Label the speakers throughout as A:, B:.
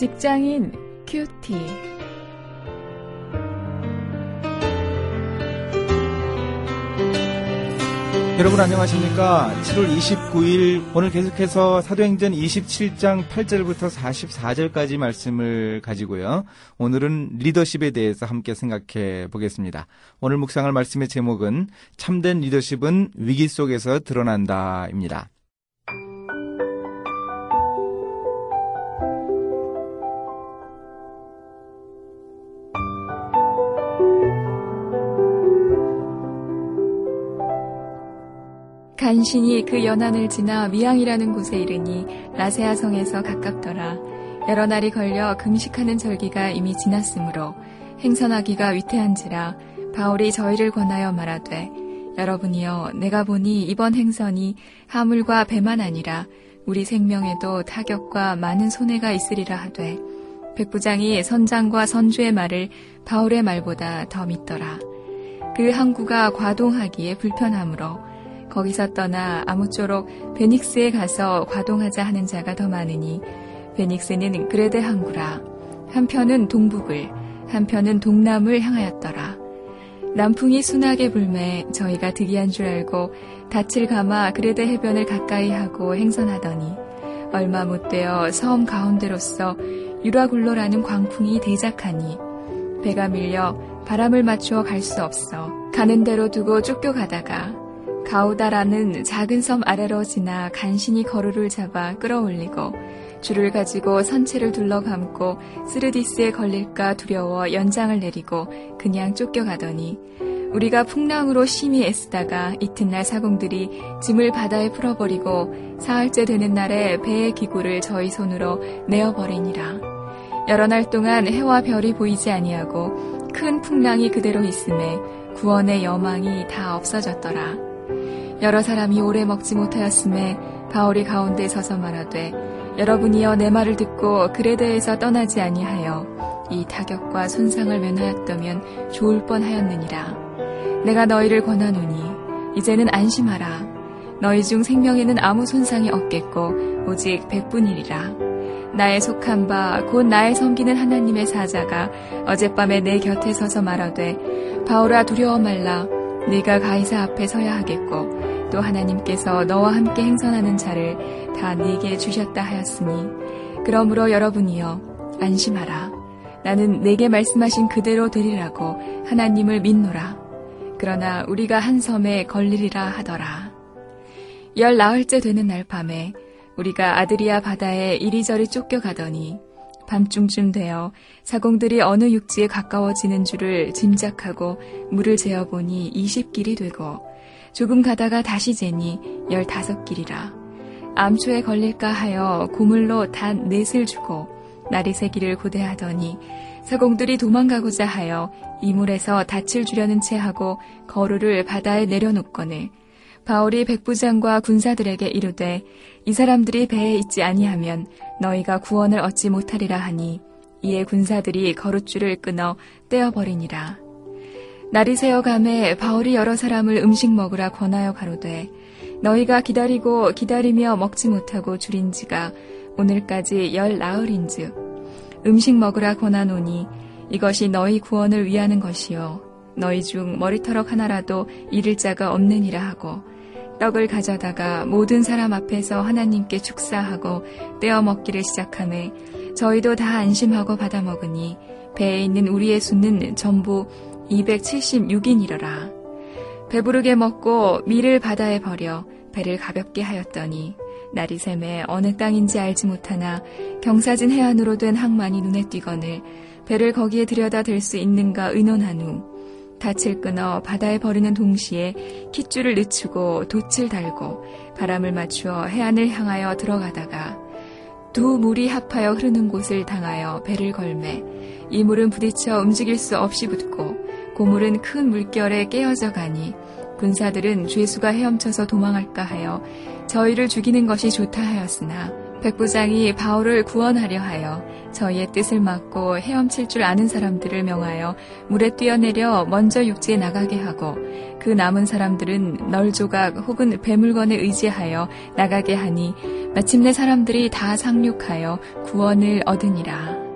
A: 직장인 큐티.
B: 여러분 안녕하십니까? 7월 29일 오늘 계속해서 사도행전 27장 8절부터 44절까지 말씀을 가지고요. 오늘은 리더십에 대해서 함께 생각해 보겠습니다. 오늘 묵상할 말씀의 제목은 참된 리더십은 위기 속에서 드러난다입니다.
A: 간신히 그 연안을 지나 미양이라는 곳에 이르니 라세아 성에서 가깝더라. 여러 날이 걸려 금식하는 절기가 이미 지났으므로 행선하기가 위태한지라 바울이 저희를 권하여 말하되 여러분이여 내가 보니 이번 행선이 하물과 배만 아니라 우리 생명에도 타격과 많은 손해가 있으리라 하되 백부장이 선장과 선주의 말을 바울의 말보다 더 믿더라. 그 항구가 과동하기에 불편하므로 거기서 떠나 아무쪼록 베닉스에 가서 과동하자 하는 자가 더 많으니 베닉스는 그레데 항구라 한편은 동북을 한편은 동남을 향하였더라. 남풍이 순하게 불매 저희가 득이한 줄 알고 닻을 감아 그레데 해변을 가까이 하고 행선하더니 얼마 못 되어 섬 가운데로서 유라굴로라는 광풍이 대작하니 배가 밀려 바람을 맞추어 갈 수 없어 가는 대로 두고 쫓겨가다가 가우다라는 작은 섬 아래로 지나 간신히 거루를 잡아 끌어올리고 줄을 가지고 선체를 둘러감고 스르디스에 걸릴까 두려워 연장을 내리고 그냥 쫓겨가더니 우리가 풍랑으로 심히 애쓰다가 이튿날 사공들이 짐을 바다에 풀어버리고 사흘째 되는 날에 배의 기구를 저희 손으로 내어버리니라. 여러 날 동안 해와 별이 보이지 아니하고 큰 풍랑이 그대로 있음에 구원의 여망이 다 없어졌더라. 여러 사람이 오래 먹지 못하였음에 바울이 가운데 서서 말하되 여러분이여 내 말을 듣고 그레데에서 떠나지 아니하여 이 타격과 손상을 면하였다면 좋을 뻔하였느니라. 내가 너희를 권하노니 이제는 안심하라. 너희 중 생명에는 아무 손상이 없겠고 오직 백분이리라. 나의 속한 바 곧 나의 섬기는 하나님의 사자가 어젯밤에 내 곁에 서서 말하되 바울아 두려워 말라. 네가 가이사 앞에 서야 하겠고 또 하나님께서 너와 함께 행선하는 자를 다 네게 주셨다 하였으니 그러므로 여러분이여 안심하라. 나는 내게 말씀하신 그대로 되리라고 하나님을 믿노라. 그러나 우리가 한 섬에 걸리리라 하더라. 열 나흘째 되는 날 밤에 우리가 아드리아 바다에 이리저리 쫓겨가더니 밤중쯤 되어 사공들이 어느 육지에 가까워지는 줄을 짐작하고 물을 재어보니 20길이 되고 조금 가다가 다시 재니 열다섯 길이라. 암초에 걸릴까 하여 고물로 단 넷을 주고 날이 새기를 고대하더니 서공들이 도망가고자 하여 이물에서 닻을 주려는 채 하고 거루를 바다에 내려놓거늘 바울이 백부장과 군사들에게 이르되 이 사람들이 배에 있지 아니하면 너희가 구원을 얻지 못하리라 하니 이에 군사들이 거룻줄을 끊어 떼어버리니라. 날이 새어감에 바울이 여러 사람을 음식 먹으라 권하여 가로되 너희가 기다리고 기다리며 먹지 못하고 줄인 지가 오늘까지 열 나흘인즉 음식 먹으라 권하노니 이것이 너희 구원을 위하는 것이요. 너희 중 머리털럭 하나라도 잃을 자가 없느니라 하고 떡을 가져다가 모든 사람 앞에서 하나님께 축사하고 떼어 먹기를 시작하매 저희도 다 안심하고 받아 먹으니 배에 있는 우리의 수는 전부 276인이러라. 배부르게 먹고 밀을 바다에 버려 배를 가볍게 하였더니 날이 샘에 어느 땅인지 알지 못하나 경사진 해안으로 된 항만이 눈에 띄거늘 배를 거기에 들여다 댈 수 있는가 의논한 후 닻을 끊어 바다에 버리는 동시에 킷줄을 늦추고 돛을 달고 바람을 맞추어 해안을 향하여 들어가다가 두 물이 합하여 흐르는 곳을 당하여 배를 걸매 이 물은 부딪혀 움직일 수 없이 붙고 고물은 큰 물결에 깨어져 가니 군사들은 죄수가 헤엄쳐서 도망할까 하여 저희를 죽이는 것이 좋다 하였으나 백부장이 바울을 구원하려 하여 저희의 뜻을 막고 헤엄칠 줄 아는 사람들을 명하여 물에 뛰어내려 먼저 육지에 나가게 하고 그 남은 사람들은 널조각 혹은 배물건에 의지하여 나가게 하니 마침내 사람들이 다 상륙하여 구원을 얻으니라.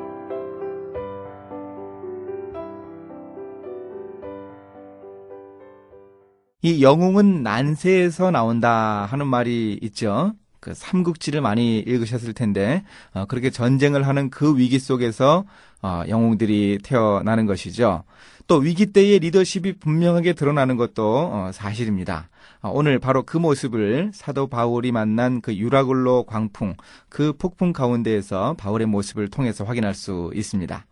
B: 이 영웅은 난세에서 나온다 하는 말이 있죠. 그 삼국지를 많이 읽으셨을 텐데 어, 그렇게 전쟁을 하는 그 위기 속에서 어, 영웅들이 태어나는 것이죠. 또 위기 때의 리더십이 분명하게 드러나는 것도 어, 사실입니다. 어, 오늘 바로 그 모습을 사도 바울이 만난 그 유라굴로 광풍, 그 폭풍 가운데에서 바울의 모습을 통해서 확인할 수 있습니다.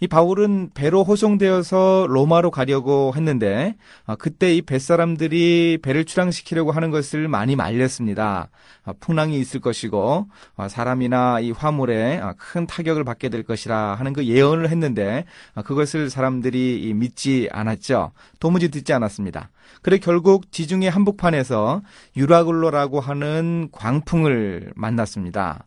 B: 이 바울은 배로 호송되어서 로마로 가려고 했는데 어, 그때 이 뱃사람들이 배를 출항시키려고 하는 것을 많이 말렸습니다. 어, 풍랑이 있을 것이고 어, 사람이나 이 화물에 큰 타격을 받게 될 것이라 하는 그 예언을 했는데 그것을 사람들이 믿지 않았죠. 도무지 듣지 않았습니다. 그래 결국 지중해 한복판에서 유라굴로라고 하는 광풍을 만났습니다.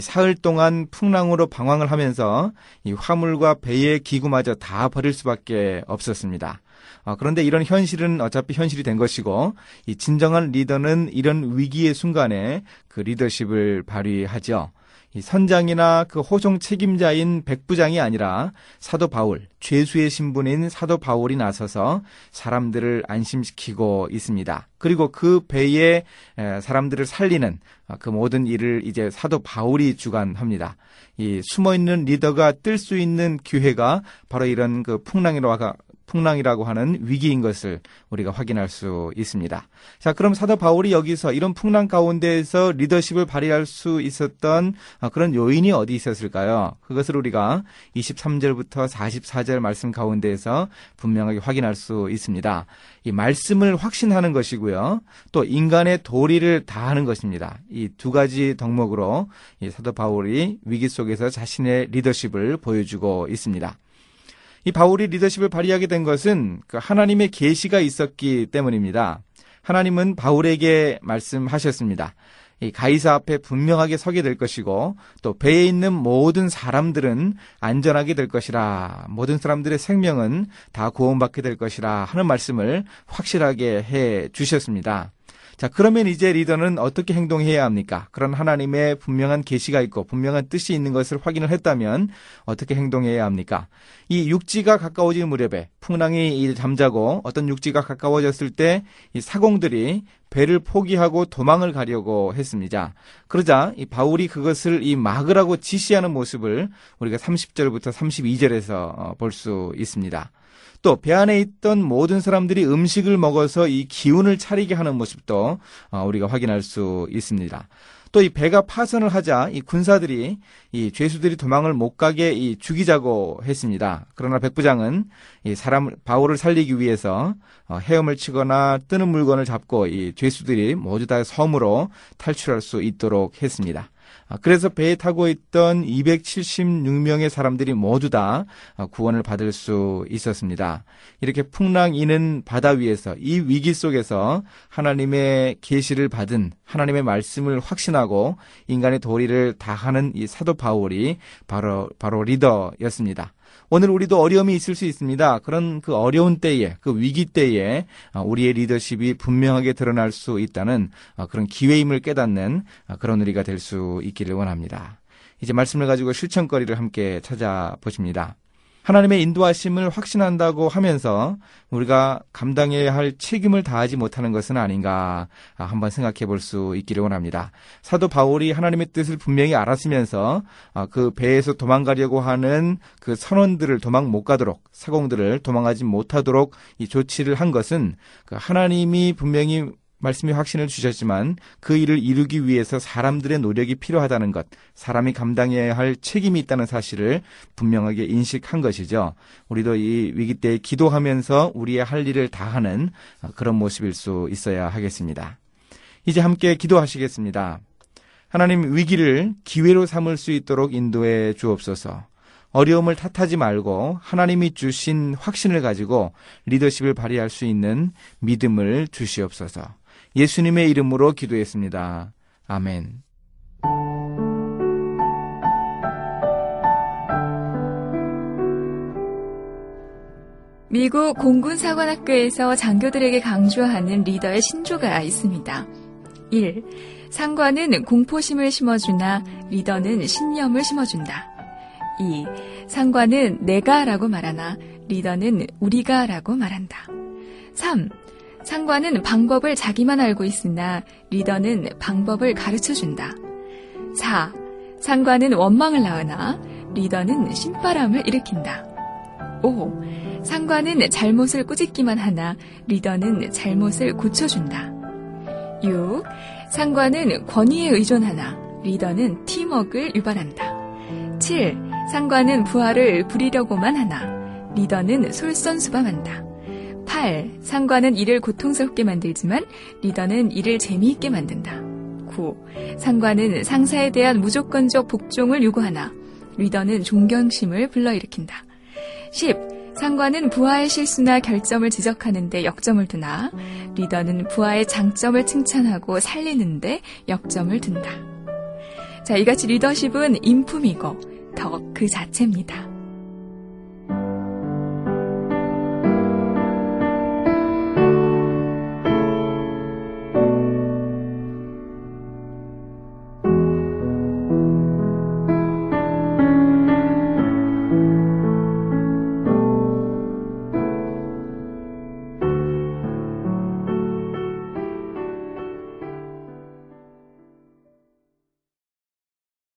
B: 사흘 동안 풍랑으로 방황을 하면서 이 화물과 배의 기구마저 다 버릴 수밖에 없었습니다. 어, 그런데 이런 현실은 어차피 현실이 된 것이고 이 진정한 리더는 이런 위기의 순간에 그 리더십을 발휘하죠. 이 선장이나 그 호송 책임자인 백부장이 아니라 사도 바울, 죄수의 신분인 사도 바울이 나서서 사람들을 안심시키고 있습니다. 그리고 그 배에 사람들을 살리는 아, 그 모든 일을 이제 사도 바울이 주관합니다. 이 숨어 있는 리더가 뜰 수 있는 기회가 바로 이런 그 풍랑이라고 풍랑이라고 하는 위기인 것을 우리가 확인할 수 있습니다. 자, 그럼 사도 바울이 여기서 이런 풍랑 가운데에서 리더십을 발휘할 수 있었던 아, 그런 요인이 어디 있었을까요? 그것을 우리가 23절부터 44절 말씀 가운데에서 분명하게 확인할 수 있습니다. 이 말씀을 확신하는 것이고요. 또 인간의 도리를 다하는 것입니다. 이 두 가지 덕목으로 사도 바울이 위기 속에서 자신의 리더십을 보여주고 있습니다. 이 바울이 리더십을 발휘하게 된 것은 그 하나님의 계시가 있었기 때문입니다. 하나님은 바울에게 말씀하셨습니다. 이 가이사 앞에 분명하게 서게 될 것이고 또 배에 있는 모든 사람들은 안전하게 될 것이라 모든 사람들의 생명은 다 구원받게 될 것이라 하는 말씀을 확실하게 해 주셨습니다. 자, 그러면 이제 리더는 어떻게 행동해야 합니까? 그런 하나님의 분명한 계시가 있고 분명한 뜻이 있는 것을 확인을 했다면 어떻게 행동해야 합니까? 이 육지가 가까워질 무렵에 풍랑이 잠자고 어떤 육지가 가까워졌을 때 이 사공들이 배를 포기하고 도망을 가려고 했습니다. 그러자 이 바울이 그것을 이 막으라고 지시하는 모습을 우리가 30절부터 32절에서 어, 볼수 있습니다. 또 배 안에 있던 모든 사람들이 음식을 먹어서 이 기운을 차리게 하는 모습도 어, 우리가 확인할 수 있습니다. 또 이 배가 파선을 하자 이 군사들이 이 죄수들이 도망을 못 가게 이 죽이자고 했습니다. 그러나 백부장은 이 사람 바울을 살리기 위해서 어, 헤엄을 치거나 뜨는 물건을 잡고 이 죄수들이 모두 다 섬으로 탈출할 수 있도록 했습니다. 아, 그래서 배에 타고 있던 276명의 사람들이 모두 다 아, 구원을 받을 수 있었습니다. 이렇게 풍랑 이는 바다 위에서 이 위기 속에서 하나님의 계시를 받은 하나님의 말씀을 확신하고 인간의 도리를 다하는 이 사도 바울이 바로 바로 리더였습니다. 오늘 우리도 어려움이 있을 수 있습니다. 그런 그 어려운 때에, 그 위기 때에 아, 우리의 리더십이 분명하게 드러날 수 있다는 아, 그런 기회임을 깨닫는 아, 그런 우리가 될 수 있기를 원합니다. 이제 말씀을 가지고 실천거리를 함께 찾아보십니다. 하나님의 인도하심을 확신한다고 하면서 우리가 감당해야 할 책임을 다하지 못하는 것은 아닌가 한번 생각해 볼 수 있기를 원합니다. 사도 바울이 하나님의 뜻을 분명히 알았으면서 아, 그 배에서 도망가려고 하는 그 선원들을 도망 못 가도록 사공들을 도망가지 못하도록 이 조치를 한 것은 그 하나님이 분명히 말씀이 확신을 주셨지만 그 일을 이루기 위해서 사람들의 노력이 필요하다는 것, 사람이 감당해야 할 책임이 있다는 사실을 분명하게 인식한 것이죠. 우리도 이 위기 때 기도하면서 우리의 할 일을 다하는 그런 모습일 수 있어야 하겠습니다. 이제 함께 기도하시겠습니다. 하나님 위기를 기회로 삼을 수 있도록 인도해 주옵소서. 어려움을 탓하지 말고 하나님이 주신 확신을 가지고 리더십을 발휘할 수 있는 믿음을 주시옵소서. 예수님의 이름으로 기도했습니다. 아멘.
A: 미국 공군사관학교에서 장교들에게 강조하는 리더의 신조가 있습니다. 1. 상관은 공포심을 심어주나 리더는 신념을 심어준다. 2. 상관은 내가 라고 말하나 리더는 우리가 라고 말한다. 3. 상관은 방법을 자기만 알고 있으나 리더는 방법을 가르쳐 준다. 4. 상관은 원망을 낳으나 리더는 신바람을 일으킨다. 5. 상관은 잘못을 꾸짖기만 하나 리더는 잘못을 고쳐준다. 6. 상관은 권위에 의존하나 리더는 팀워크를 유발한다. 7. 상관은 부하를 부리려고만 하나 리더는 솔선수범한다. 8. 상관은 일을 고통스럽게 만들지만 리더는 일을 재미있게 만든다. 9. 상관은 상사에 대한 무조건적 복종을 요구하나 리더는 존경심을 불러일으킨다. 10. 상관은 부하의 실수나 결점을 지적하는데 역점을 두나 리더는 부하의 장점을 칭찬하고 살리는데 역점을 둔다. 자, 이같이 리더십은 인품이고 더그 자체입니다.